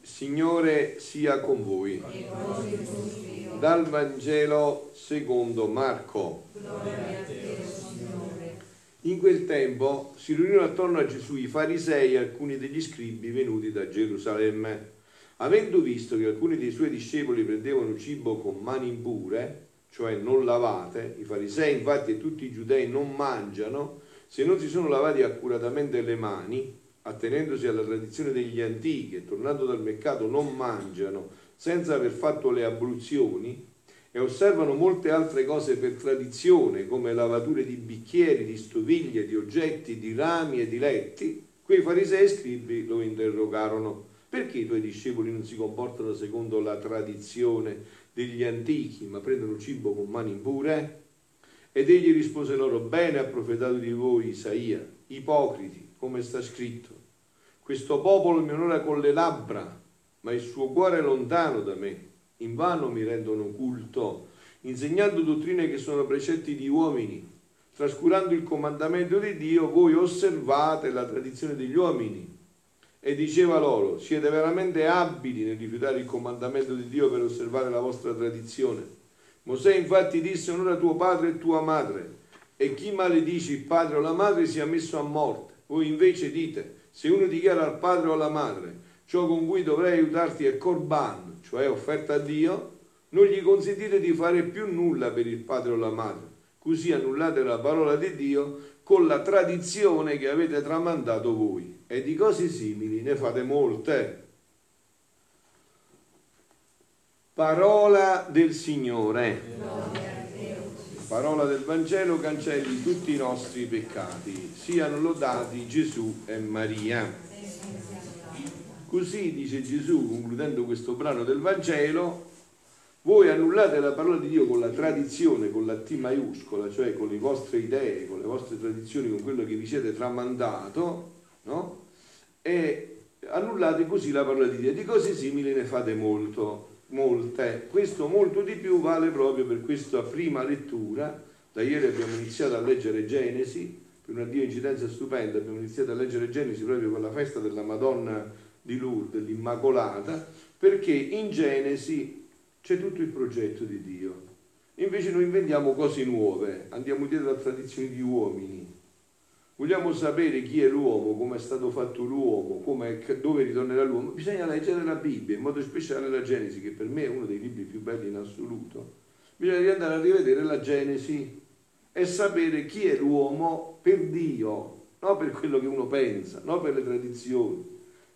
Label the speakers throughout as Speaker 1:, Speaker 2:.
Speaker 1: Signore sia con voi. Dal Vangelo secondo Marco. In quel tempo si riunirono attorno a Gesù i farisei e alcuni degli scribi venuti da Gerusalemme. Avendo visto che alcuni dei suoi discepoli prendevano cibo con mani impure, cioè non lavate, i farisei infatti e tutti i giudei non mangiano se non si sono lavati accuratamente le mani, attenendosi alla tradizione degli antichi e tornando dal mercato non mangiano senza aver fatto le abluzioni e osservano molte altre cose per tradizione come lavature di bicchieri, di stoviglie, di oggetti, di rami e di letti, quei farisei scribi lo interrogarono. Perché i tuoi discepoli non si comportano secondo la tradizione degli antichi, ma prendono cibo con mani impure? Ed egli rispose loro, bene ha profetato di voi Isaia, ipocriti, come sta scritto. Questo popolo mi onora con le labbra, ma il suo cuore è lontano da me. Invano mi rendono culto, insegnando dottrine che sono precetti di uomini. Trascurando il comandamento di Dio, voi osservate la tradizione degli uomini e diceva loro, siete veramente abili nel rifiutare il comandamento di Dio per osservare la vostra tradizione. Mosè infatti disse onora tuo padre e tua madre e chi maledice il padre o la madre sia messo a morte. Voi invece dite, se uno dichiara al padre o alla madre ciò con cui dovrei aiutarti è corban, cioè offerta a Dio, non gli consentite di fare più nulla per il padre o la madre. Così annullate la parola di Dio con la tradizione che avete tramandato voi e di cose simili ne fate molte. Parola del Signore. Parola del Vangelo cancelli tutti i nostri peccati. Siano lodati Gesù e Maria. Così dice Gesù, concludendo questo brano del Vangelo, voi annullate la parola di Dio con la tradizione, con la T maiuscola, cioè con le vostre idee, con le vostre tradizioni, con quello che vi siete tramandato, no? e annullate così la parola di Dio. Di cose simili ne fate molto, molte. Questo molto di più vale proprio per questa prima lettura. Da ieri abbiamo iniziato a leggere Genesi, per una Dio incidenza stupenda, abbiamo iniziato a leggere Genesi proprio con la festa della Madonna di Lourdes, l'Immacolata, perché in Genesi c'è tutto il progetto di Dio. Invece noi inventiamo cose nuove, andiamo dietro a tradizioni di uomini, Vogliamo sapere chi è l'uomo, come è stato fatto l'uomo, dove ritornerà l'uomo? Bisogna leggere la Bibbia, in modo speciale la Genesi, che per me è uno dei libri più belli in assoluto. Bisogna andare a rivedere la Genesi e sapere chi è l'uomo per Dio, non per quello che uno pensa, non per le tradizioni.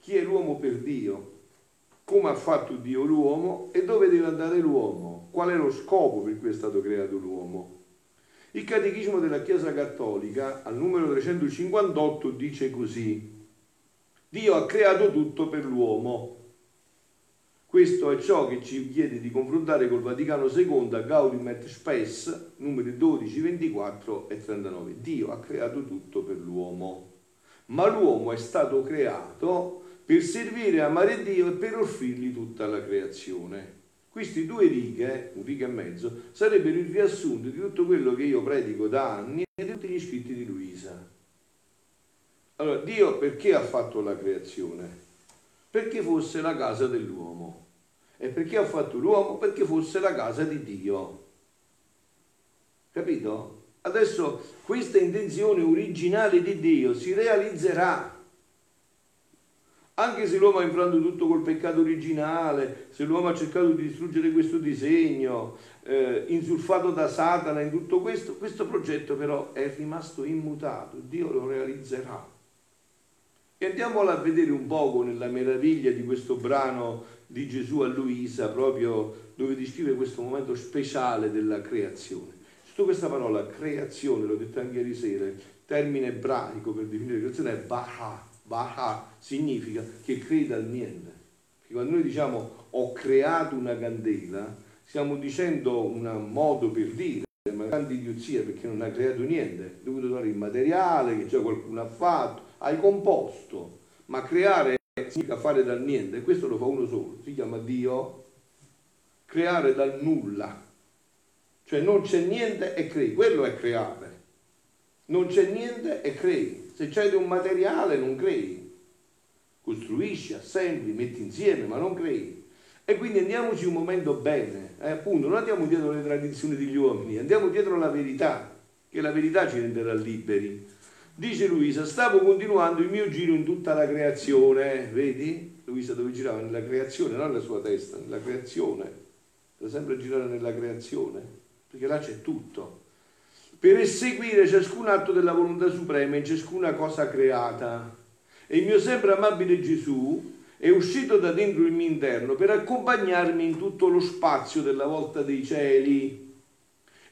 Speaker 1: Chi è l'uomo per Dio? Come ha fatto Dio l'uomo e dove deve andare l'uomo? Qual è lo scopo per cui è stato creato l'uomo? Il Catechismo della Chiesa Cattolica, al numero 358, dice così, Dio ha creato tutto per l'uomo. Questo è ciò che ci chiede di confrontare col Vaticano II Gaudium et Spes, numeri 12, 24 e 39. Dio ha creato tutto per l'uomo, ma l'uomo è stato creato per servire, amare Dio e per offrirgli tutta la creazione. Questi due righe, un riga e mezzo, sarebbero il riassunto di tutto quello che io predico da anni e di tutti gli scritti di Luisa. Allora, Dio perché ha fatto la creazione? Perché fosse la casa dell'uomo. E perché ha fatto l'uomo? Perché fosse la casa di Dio. Capito? Adesso questa intenzione originale di Dio si realizzerà anche se l'uomo ha infranto tutto col peccato originale, se l'uomo ha cercato di distruggere questo disegno, eh, insulfato da Satana in tutto questo, questo progetto però è rimasto immutato, Dio lo realizzerà. E andiamola a vedere un poco nella meraviglia di questo brano di Gesù a Luisa, proprio dove descrive questo momento speciale della creazione. Sotto questa parola creazione, l'ho detto anche ieri sera, termine ebraico per definire creazione è Baha Baha significa che creda al niente. Perché quando noi diciamo ho creato una candela, stiamo dicendo un modo per dire, ma grande idiozia perché non ha creato niente, è dovuto trovare il materiale che già qualcuno ha fatto, hai composto, ma creare significa fare dal niente, questo lo fa uno solo, si chiama Dio, creare dal nulla, cioè non c'è niente e crei, quello è creare. Non c'è niente e crei. Se c'è un materiale non crei. Costruisci, assembli, metti insieme, ma non crei. E quindi andiamoci un momento bene, eh, appunto, non andiamo dietro le tradizioni degli uomini, andiamo dietro la verità, che la verità ci renderà liberi. Dice Luisa, stavo continuando il mio giro in tutta la creazione, vedi? Luisa dove girava? Nella creazione, non nella sua testa, nella creazione. Deve sempre girare nella creazione, perché là c'è tutto. Per eseguire ciascun atto della volontà suprema in ciascuna cosa creata. E il mio sempre amabile Gesù è uscito da dentro il mio interno per accompagnarmi in tutto lo spazio della volta dei cieli.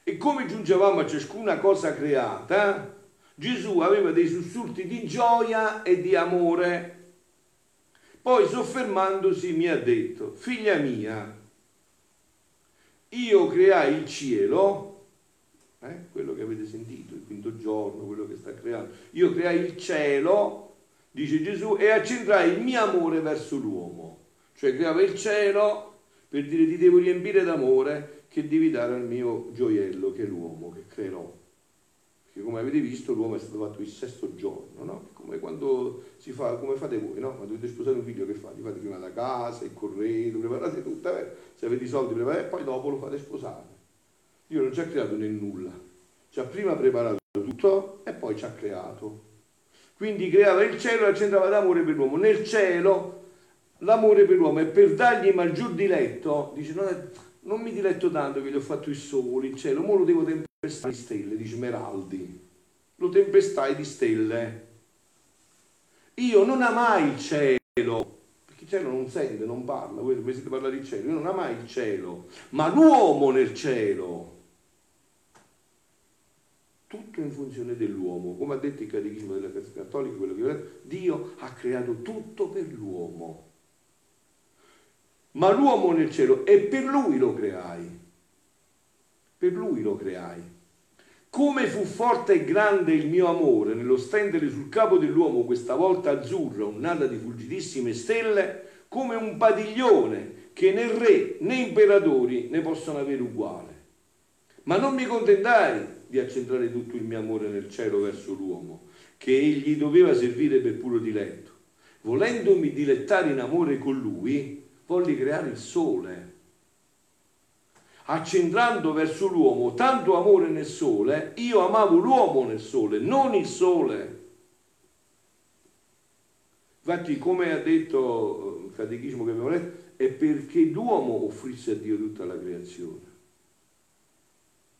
Speaker 1: E come giungevamo a ciascuna cosa creata, Gesù aveva dei sussurti di gioia e di amore. Poi soffermandosi mi ha detto, figlia mia, io creai il cielo, eh, quello che avete sentito, il quinto giorno, quello che sta creando, io creai il cielo dice Gesù, e accentrai il mio amore verso l'uomo. Cioè creava il cielo per dire ti devo riempire d'amore che devi dare al mio gioiello che è l'uomo che creerò. Perché come avete visto l'uomo è stato fatto il sesto giorno, no? Come quando si fa, come fate voi, no? Quando dovete sposare un figlio che fate? Fate prima la casa, il corredo, preparate tutto, eh? se avete i soldi preparate e poi dopo lo fate sposare. Dio non ci ha creato nel nulla, ci ha prima preparato tutto e poi ci ha creato. Quindi creava il cielo e accentrava d'amore per l'uomo. Nel cielo l'amore per l'uomo è per dargli maggior diletto. Dice, non, è, non mi diletto tanto che gli ho fatto il sole, il cielo, ora lo devo tempestare di stelle, dice Meraldi. Lo tempestai di stelle. Io non amai il cielo, perché il cielo non sente, non parla, voi sentite parlare di cielo, io non amai il cielo, ma l'uomo nel cielo tutto in funzione dell'uomo, come ha detto il catechismo della Chiesa Cattolica, quello che detto, Dio ha creato tutto per l'uomo. Ma l'uomo nel cielo e per lui lo creai. Per lui lo creai. Come fu forte e grande il mio amore nello stendere sul capo dell'uomo questa volta azzurra, un'ala di fulgidissime stelle, come un padiglione che né re né imperatori ne possono avere uguale. Ma non mi contentai di accentrare tutto il mio amore nel cielo verso l'uomo, che egli doveva servire per puro diletto. Volendomi dilettare in amore con lui, volli creare il sole. Accentrando verso l'uomo tanto amore nel sole, io amavo l'uomo nel sole, non il sole. Infatti, come ha detto il catechismo che abbiamo letto, è perché l'uomo offrisse a Dio tutta la creazione.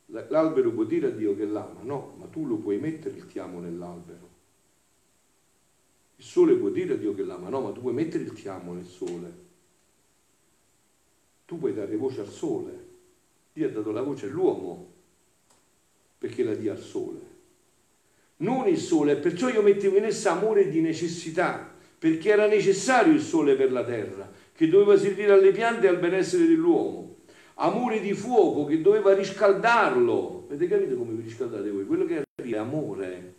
Speaker 1: L'albero può dire a Dio che l'ama, no, ma tu lo puoi mettere il ti amo nell'albero. Il sole può dire a Dio che l'ama, no, ma tu puoi mettere il ti amo nel sole. Tu puoi dare voce al sole. Dio ha dato la voce all'uomo perché la dia al sole. Non il sole, perciò io mettevo in essa amore di necessità, perché era necessario il sole per la terra, che doveva servire alle piante e al benessere dell'uomo amore di fuoco che doveva riscaldarlo. Avete capito come vi riscaldate voi? Quello che arriva è amore.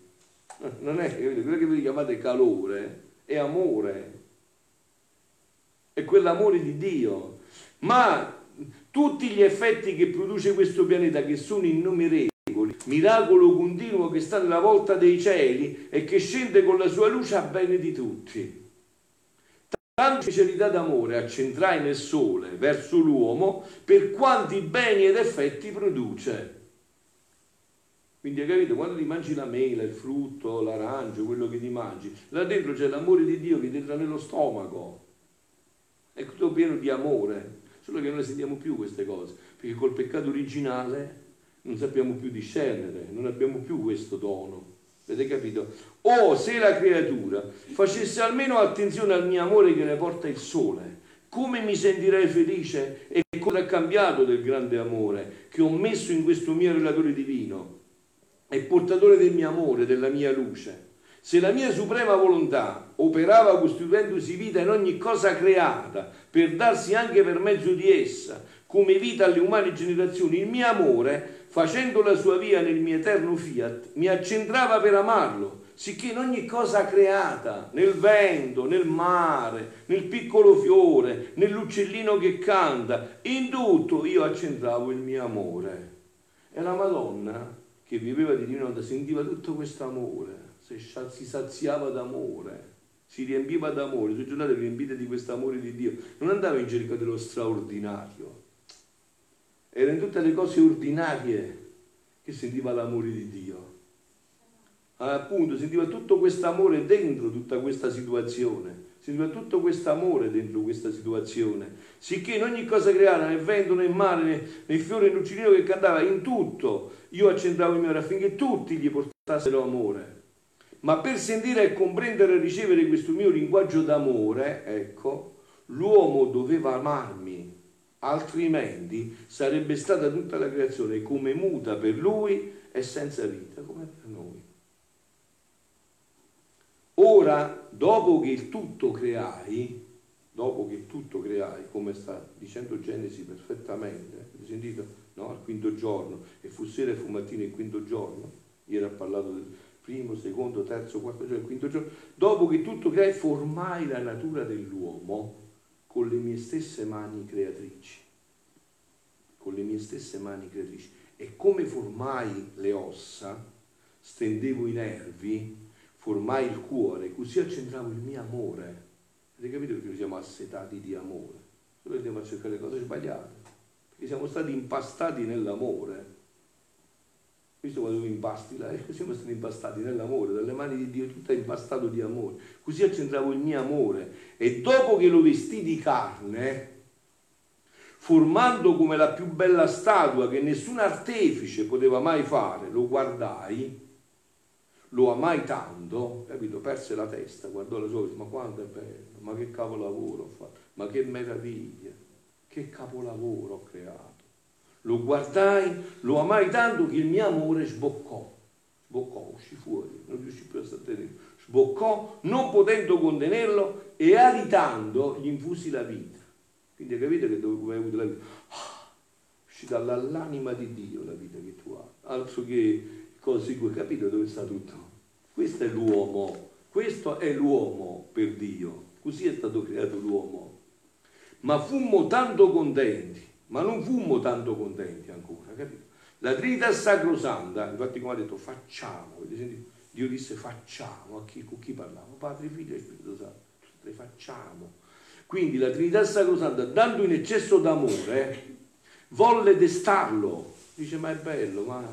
Speaker 1: Non è capito? quello che voi chiamate calore, è amore. È quell'amore di Dio. Ma tutti gli effetti che produce questo pianeta, che sono innumerevoli, miracolo continuo che sta nella volta dei cieli e che scende con la sua luce a bene di tutti. Tanta specialità d'amore accentrai nel sole verso l'uomo per quanti beni ed effetti produce. Quindi hai capito, quando ti mangi la mela, il frutto, l'arancio, quello che ti mangi, là dentro c'è l'amore di Dio che ti entra nello stomaco. È tutto pieno di amore, solo che non le sentiamo più queste cose, perché col peccato originale non sappiamo più discernere, non abbiamo più questo dono. Avete capito? O se la creatura facesse almeno attenzione al mio amore che ne porta il sole, come mi sentirei felice e cosa ha cambiato del grande amore che ho messo in questo mio relatore divino e portatore del mio amore, della mia luce. Se la mia suprema volontà operava costituendosi vita in ogni cosa creata per darsi anche per mezzo di essa come vita alle umane generazioni, il mio amore facendo la sua via nel mio eterno fiat, mi accentrava per amarlo, sicché in ogni cosa creata, nel vento, nel mare, nel piccolo fiore, nell'uccellino che canta, in tutto io accentravo il mio amore. È la Madonna che viveva di divino sentiva tutto questo amore, si saziava d'amore, si riempiva d'amore, le sue giornate riempite di questo amore di Dio, non andava in cerca dello straordinario, era in tutte le cose ordinarie che sentiva l'amore di Dio. Appunto, sentiva tutto questo amore dentro tutta questa situazione sentiva tutto questo amore dentro questa situazione, sicché in ogni cosa creata, nel vento, nel mare, nel, nel fiore, nell'uccellino che cantava, in tutto, io accentravo il mio amore affinché tutti gli portassero amore. Ma per sentire e comprendere e ricevere questo mio linguaggio d'amore, ecco, l'uomo doveva amarmi, altrimenti sarebbe stata tutta la creazione come muta per lui e senza vita, come per noi. Ora, dopo che il tutto creai, dopo che tutto creai, come sta dicendo Genesi perfettamente, avete sentito? No? Al quinto giorno, e fu sera e fu mattina il quinto giorno, ieri ha parlato del primo, secondo, terzo, quarto giorno, il quinto giorno, dopo che tutto creai, formai la natura dell'uomo con le mie stesse mani creatrici, con le mie stesse mani creatrici. E come formai le ossa, stendevo i nervi, formai il cuore, così accentravo il mio amore. Avete capito perché siamo assetati di amore? Solo andiamo a cercare le cose sbagliate, perché siamo stati impastati nell'amore. Visto quando tu impasti siamo stati impastati nell'amore, dalle mani di Dio, tutto è impastato di amore. Così accentravo il mio amore. E dopo che lo vestì di carne, formando come la più bella statua che nessun artefice poteva mai fare, lo guardai lo amai tanto, capito? Perse la testa, guardò le sue, ma quanto è bello, ma che capolavoro ho fatto, ma che meraviglia, che capolavoro ho creato. Lo guardai, lo amai tanto che il mio amore sboccò, sboccò, uscì fuori, non riuscì più a stare sboccò, non potendo contenerlo e alitando gli infusi la vita. Quindi hai capito che dove hai avuto la vita? Ah, uscì dall'anima di Dio la vita che tu hai, altro che così, capito dove sta tutto? Questo è l'uomo, questo è l'uomo per Dio, così è stato creato l'uomo. Ma fummo tanto contenti, ma non fummo tanto contenti ancora, capito? La Trinità Sacrosanta, infatti come ha detto, facciamo, Dio disse facciamo, a chi, con chi parlava? Padre, Figlio e Spirito Santo, tutte facciamo. Quindi la Trinità Sacrosanta, dando in eccesso d'amore, volle destarlo. Dice, ma è bello, ma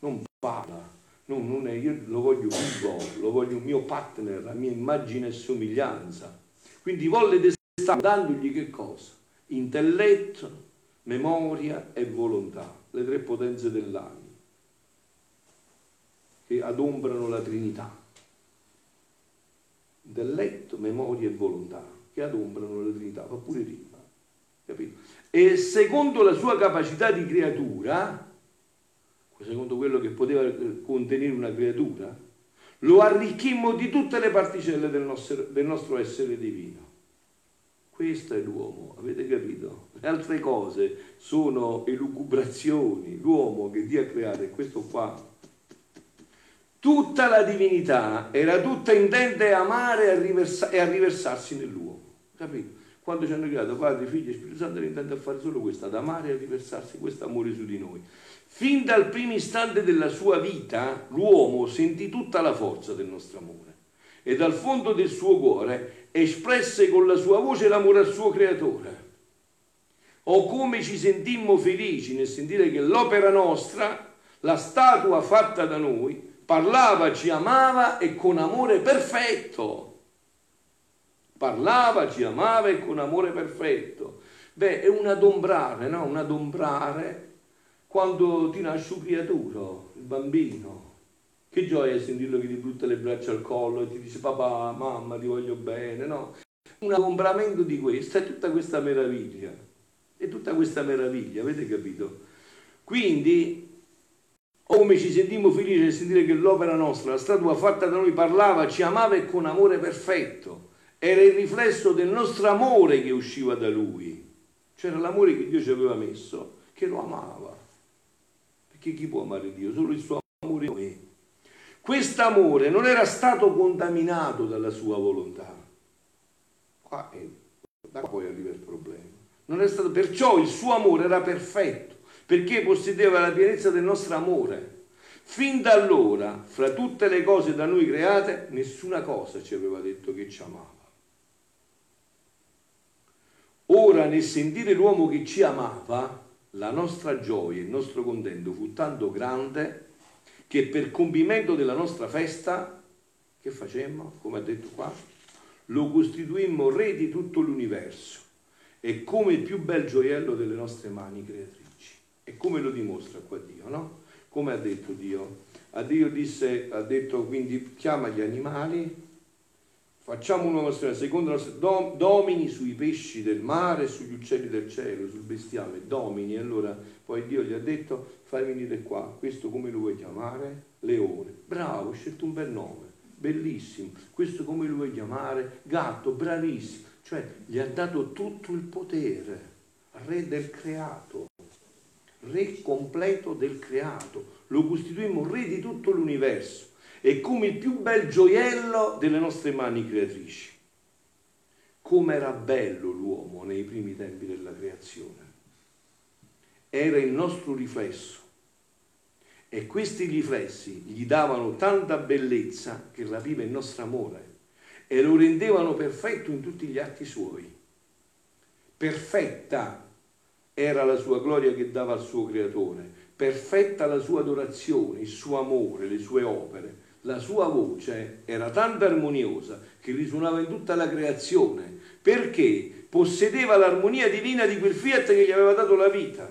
Speaker 1: non parla. No, non è, io lo voglio vivo, lo voglio un mio partner, la mia immagine e somiglianza. Quindi volle destare dandogli che cosa? Intelletto, memoria e volontà, le tre potenze dell'anima che adombrano la Trinità. Intelletto, memoria e volontà che adombrano la Trinità, fa pure rima, capito? E secondo la sua capacità di creatura, secondo quello che poteva contenere una creatura, lo arricchimmo di tutte le particelle del nostro, del nostro essere divino. Questo è l'uomo, avete capito? Altre cose sono elucubrazioni, l'uomo che Dio ha creato è questo qua. Tutta la divinità era tutta intente amare e, riversa, e a riversarsi nell'uomo, capito? Quando ci hanno creato Padre, Figlio e Spirito Santo era intento a fare solo questo, ad amare e a riversarsi questo amore su di noi. Fin dal primo istante della sua vita, l'uomo sentì tutta la forza del nostro amore e dal fondo del suo cuore espresse con la sua voce l'amore al suo creatore. O come ci sentimmo felici nel sentire che l'opera nostra, la statua fatta da noi, parlava, ci amava e con amore perfetto. Parlava, ci amava e con amore perfetto. Beh, è un adombrare, no? Un adombrare quando ti nasce un creaturo, il bambino. Che gioia sentirlo che ti butta le braccia al collo e ti dice papà, mamma, ti voglio bene, no? Un agombramento di questo è tutta questa meraviglia. È tutta questa meraviglia, avete capito? Quindi, come ci sentimmo felici nel sentire che l'opera nostra, la statua fatta da noi, parlava, ci amava e con amore perfetto. Era il riflesso del nostro amore che usciva da lui. C'era l'amore che Dio ci aveva messo, che lo amava. Perché chi può amare Dio? Solo il suo amore in noi. Quest'amore non era stato contaminato dalla sua volontà. Qua è, da qua poi arriva il problema. Stato, perciò il suo amore era perfetto, perché possedeva la pienezza del nostro amore. Fin da allora, fra tutte le cose da noi create, nessuna cosa ci aveva detto che ci amava. Ora, nel sentire l'uomo che ci amava, la nostra gioia, il nostro contento fu tanto grande che per compimento della nostra festa, che facemmo, come ha detto qua, lo costituimmo re di tutto l'universo e come il più bel gioiello delle nostre mani creatrici. E come lo dimostra qua Dio, no? Come ha detto Dio? A Dio disse, ha detto quindi chiama gli animali, facciamo una storia secondo la nostra, domini sui pesci del mare, sugli uccelli del cielo, sul bestiame, domini. Allora poi Dio gli ha detto fai venire qua, questo come lo vuoi chiamare? Leone. Bravo, ho scelto un bel nome, bellissimo. Questo come lo vuoi chiamare? Gatto, bravissimo. Cioè gli ha dato tutto il potere, re del creato re completo del creato, lo costituimmo re di tutto l'universo e come il più bel gioiello delle nostre mani creatrici. Come era bello l'uomo nei primi tempi della creazione. Era il nostro riflesso e questi riflessi gli davano tanta bellezza che rapiva il nostro amore e lo rendevano perfetto in tutti gli atti suoi. Perfetta era la sua gloria che dava al suo creatore, perfetta la sua adorazione, il suo amore, le sue opere. La sua voce era tanto armoniosa che risuonava in tutta la creazione, perché possedeva l'armonia divina di quel fiat che gli aveva dato la vita.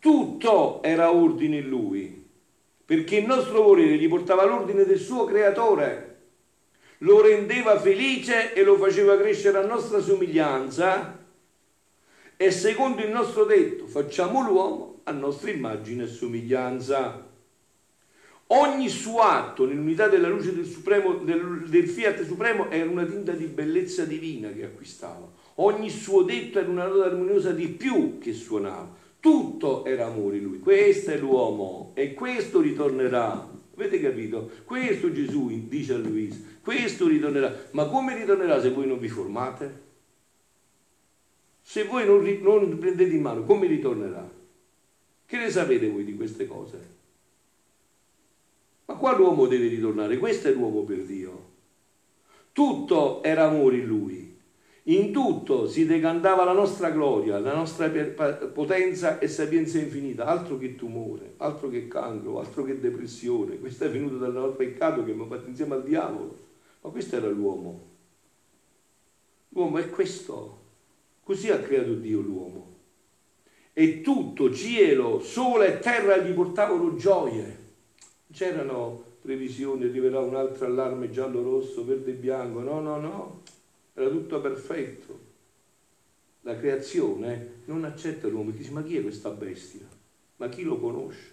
Speaker 1: Tutto era ordine in lui, perché il nostro volere gli portava l'ordine del suo creatore, lo rendeva felice e lo faceva crescere a nostra somiglianza e secondo il nostro detto facciamo l'uomo a nostra immagine e somiglianza. Ogni suo atto nell'unità della luce del, supremo, del, del Fiat Supremo era una tinta di bellezza divina che acquistava. Ogni suo detto era una nota armoniosa di più che suonava. Tutto era amore lui. Questo è l'uomo e questo ritornerà. Avete capito? Questo Gesù dice a Luisa. Questo ritornerà. Ma come ritornerà se voi non vi formate? Se voi non, non prendete in mano, come ritornerà? Che ne sapete voi di queste cose? Ma qua l'uomo deve ritornare, questo è l'uomo per Dio. Tutto era amore in lui, in tutto si decantava la nostra gloria, la nostra potenza e sapienza infinita, altro che tumore, altro che cancro, altro che depressione. Questo è venuto dal nostro peccato che mi ha fatto insieme al diavolo. Ma questo era l'uomo. L'uomo è questo. Così ha creato Dio l'uomo. E tutto, cielo, sole e terra gli portavano gioie. C'erano previsioni, arriverà un altro allarme giallo-rosso, verde e bianco. No, no, no. Era tutto perfetto. La creazione non accetta l'uomo, dice ma chi è questa bestia? Ma chi lo conosce?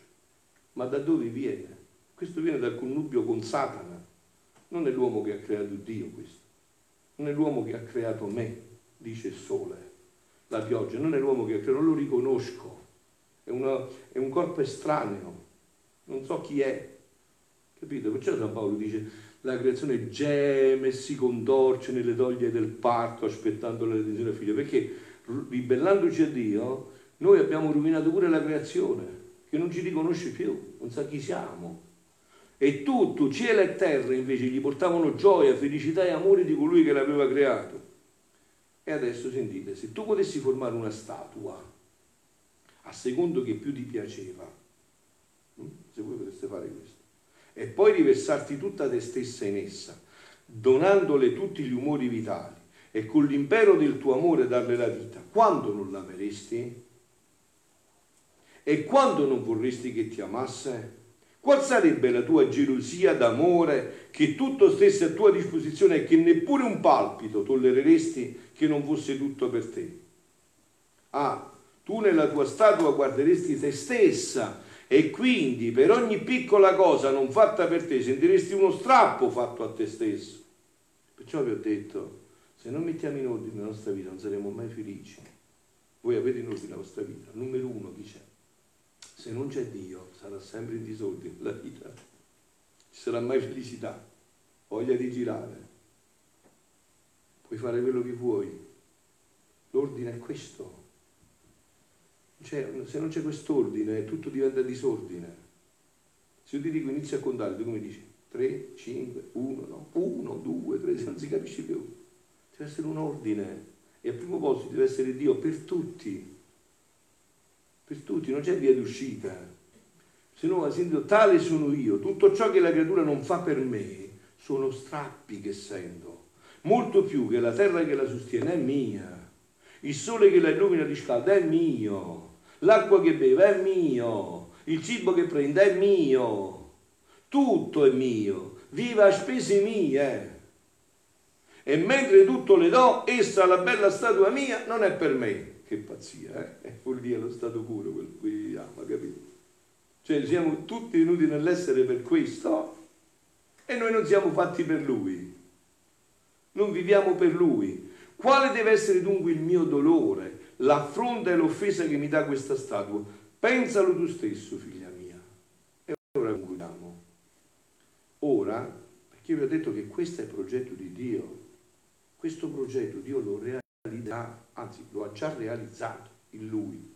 Speaker 1: Ma da dove viene? Questo viene dal connubio con Satana. Non è l'uomo che ha creato Dio questo. Non è l'uomo che ha creato me dice il sole, la pioggia, non è l'uomo che non lo riconosco, è, una, è un corpo estraneo, non so chi è, capito? Perciò San Paolo dice la creazione geme si contorce nelle doglie del parto aspettando la redenzione del figlio, perché ribellandoci a Dio noi abbiamo rovinato pure la creazione, che non ci riconosce più, non sa chi siamo. E tutto, cielo e terra invece gli portavano gioia, felicità e amore di colui che l'aveva creato. E adesso sentite, se tu potessi formare una statua a secondo che più ti piaceva, hm, se voi poteste fare questo, e poi riversarti tutta te stessa in essa, donandole tutti gli umori vitali e con l'impero del tuo amore darle la vita, quando non l'ameresti? E quando non vorresti che ti amasse? Qual sarebbe la tua gelosia d'amore che tutto stesse a tua disposizione e che neppure un palpito tollereresti che non fosse tutto per te? Ah, tu nella tua statua guarderesti te stessa e quindi per ogni piccola cosa non fatta per te sentiresti uno strappo fatto a te stesso. Perciò vi ho detto, se non mettiamo in ordine la nostra vita non saremo mai felici. Voi avete in ordine la vostra vita. Numero uno, chi c'è? Se non c'è Dio, sarà sempre in disordine la vita. Ci sarà mai felicità, voglia di girare. Puoi fare quello che vuoi. L'ordine è questo. Cioè, se non c'è quest'ordine, tutto diventa disordine. Se io ti dico inizia a contare, tu come dici? 3, 5, 1, no? 1, 2, 3, non si capisce più. Deve essere un ordine. E al primo posto deve essere Dio per tutti. Per tutti, non c'è via d'uscita. Se no, sentito, tale sono io. Tutto ciò che la creatura non fa per me, sono strappi che sento. Molto più che la terra che la sostiene è mia. Il sole che la illumina di scalda è mio. L'acqua che beve è mio. Il cibo che prende è mio tutto è mio, viva a spese mie. E mentre tutto le do, essa, la bella statua mia, non è per me. Che pazzia, eh? Vuol dire lo stato puro, quello cui ama, capito? Cioè siamo tutti venuti nell'essere per questo e noi non siamo fatti per lui. Non viviamo per lui. Quale deve essere dunque il mio dolore, l'affronta e l'offesa che mi dà questa statua? Pensalo tu stesso, figlia mia. E ora concludiamo. Ora, perché vi ho detto che questo è il progetto di Dio, questo progetto Dio lo realizzerà, anzi lo ha già realizzato in Lui.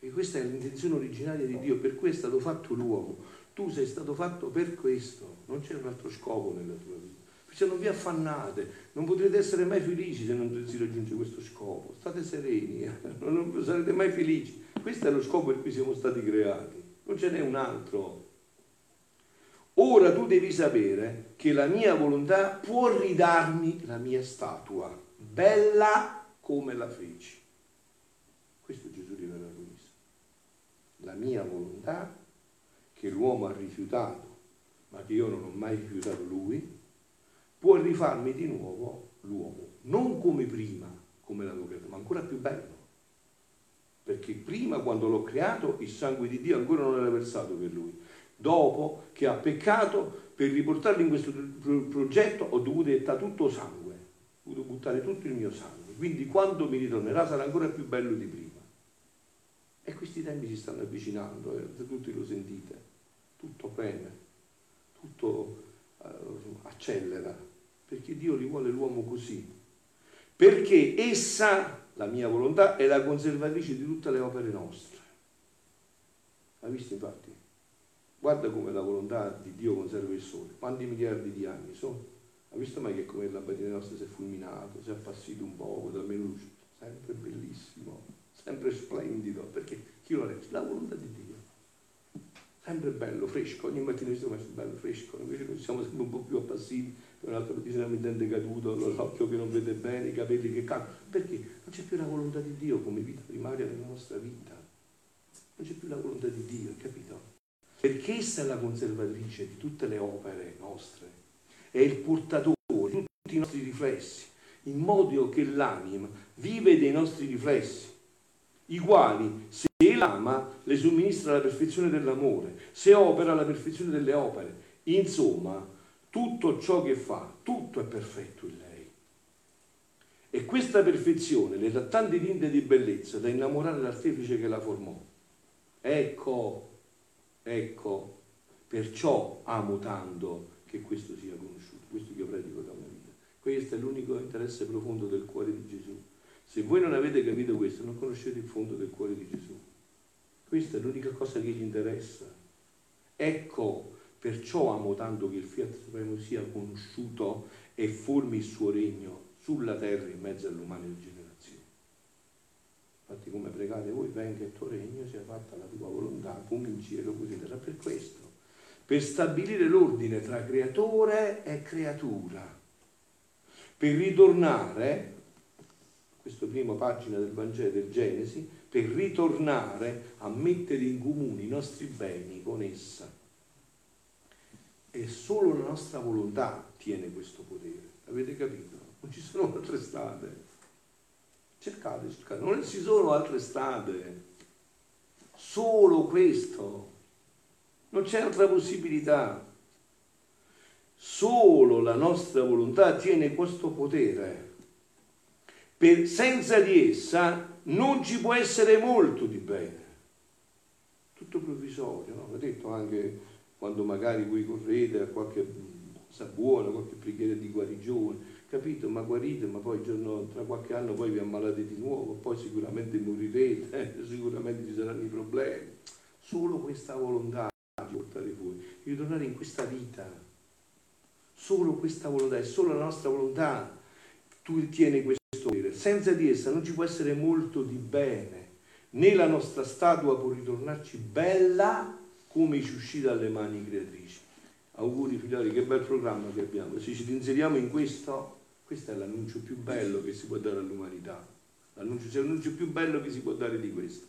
Speaker 1: E questa è l'intenzione originaria di Dio, per cui è stato fatto l'uomo. Tu sei stato fatto per questo, non c'è un altro scopo nella tua vita. Perciò non vi affannate, non potrete essere mai felici se non si raggiunge questo scopo. State sereni, eh? non sarete mai felici. Questo è lo scopo per cui siamo stati creati, non ce n'è un altro. Ora tu devi sapere che la mia volontà può ridarmi la mia statua, bella come la feci. Questo Gesù rivela a Luisa. La mia volontà, che l'uomo ha rifiutato, ma che io non ho mai rifiutato lui, può rifarmi di nuovo l'uomo, non come prima, come l'avevo creato, ma ancora più bello. Perché prima, quando l'ho creato, il sangue di Dio ancora non era versato per lui dopo che ha peccato, per riportarlo in questo progetto ho dovuto gettare tutto sangue, ho dovuto buttare tutto il mio sangue. Quindi quando mi ritornerà sarà ancora più bello di prima. E questi tempi si stanno avvicinando, eh, tutti lo sentite, tutto preme, tutto uh, accelera, perché Dio li vuole l'uomo così. Perché essa, la mia volontà, è la conservatrice di tutte le opere nostre. Ha visto infatti? Guarda come la volontà di Dio conserva il sole. Quanti miliardi di anni sono? Ha visto mai che come la battaglia nostra si è fulminato, si è appassito un poco, da meno luce? Sempre bellissimo, sempre splendido, perché chi lo legge? La volontà di Dio. Sempre bello, fresco, ogni mattina ci siamo bello, fresco, invece noi siamo sempre un po' più appassiti, per un altro dente caduto, l'occhio che non vede bene, i capelli che cadono. Perché? Non c'è più la volontà di Dio come vita primaria nella nostra vita. Non c'è più la volontà di Dio, capito? Perché essa è la conservatrice di tutte le opere nostre, è il portatore di tutti i nostri riflessi, in modo che l'anima vive dei nostri riflessi, i quali, se l'ama, le somministra la perfezione dell'amore, se opera la perfezione delle opere. Insomma, tutto ciò che fa, tutto è perfetto in lei. E questa perfezione le dà tante tinte di bellezza da innamorare l'artefice che la formò. Ecco Ecco, perciò amo tanto che questo sia conosciuto, questo che io predico da una vita. Questo è l'unico interesse profondo del cuore di Gesù. Se voi non avete capito questo, non conoscete il fondo del cuore di Gesù. Questa è l'unica cosa che gli interessa. Ecco, perciò amo tanto che il Fiat Supremo sia conosciuto e formi il suo regno sulla terra in mezzo generazione. Infatti come pregate voi, venga il tuo regno, sia fatta la tua volontà, come in cielo così terra. Per questo, per stabilire l'ordine tra creatore e creatura, per ritornare, questa prima pagina del Vangelo del Genesi, per ritornare a mettere in comune i nostri beni con essa. E solo la nostra volontà tiene questo potere. Avete capito? Non ci sono altre strade. Cercate, cercate, non ci sono altre strade, solo questo, non c'è altra possibilità. Solo la nostra volontà tiene questo potere. Per, senza di essa non ci può essere molto di bene. Tutto provvisorio, no? L'ho detto anche quando magari voi correte a qualche cosa buona, qualche preghiera di guarigione capito, ma guarite, ma poi giorno, tra qualche anno poi vi ammalate di nuovo, poi sicuramente morirete, eh, sicuramente ci saranno i problemi. Solo questa volontà portare fuori, devi tornare in questa vita. Solo questa volontà, è solo la nostra volontà. Tu tieni questo volere. Senza di essa non ci può essere molto di bene. Né la nostra statua può ritornarci bella come ci uscì dalle mani creatrici. Auguri figlioli, che bel programma che abbiamo. Se ci inseriamo in questo, questo è l'annuncio più bello che si può dare all'umanità. L'annuncio, c'è l'annuncio più bello che si può dare di questo.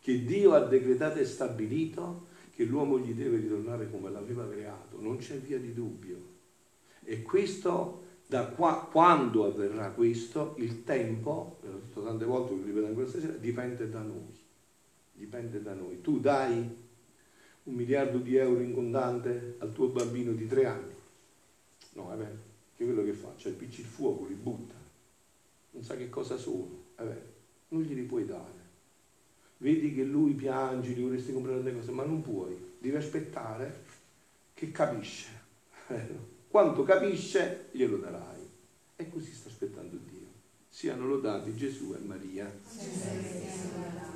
Speaker 1: Che Dio ha decretato e stabilito che l'uomo gli deve ritornare come l'aveva creato. Non c'è via di dubbio. E questo, da qua, quando avverrà questo, il tempo, l'ho detto tante volte, lo ripeto anche questa sera, dipende da noi. Dipende da noi. Tu dai un miliardo di euro in contante al tuo bambino di tre anni. No, è vero, che quello che fa? Il PC il fuoco, li butta, non sa che cosa sono, è vero, non glieli puoi dare. Vedi che lui piange, gli vorresti comprare delle cose, ma non puoi, devi aspettare che capisce. Quanto capisce, glielo darai. E così sta aspettando Dio. Siano lodati Gesù e Maria. Sì, sì, sì,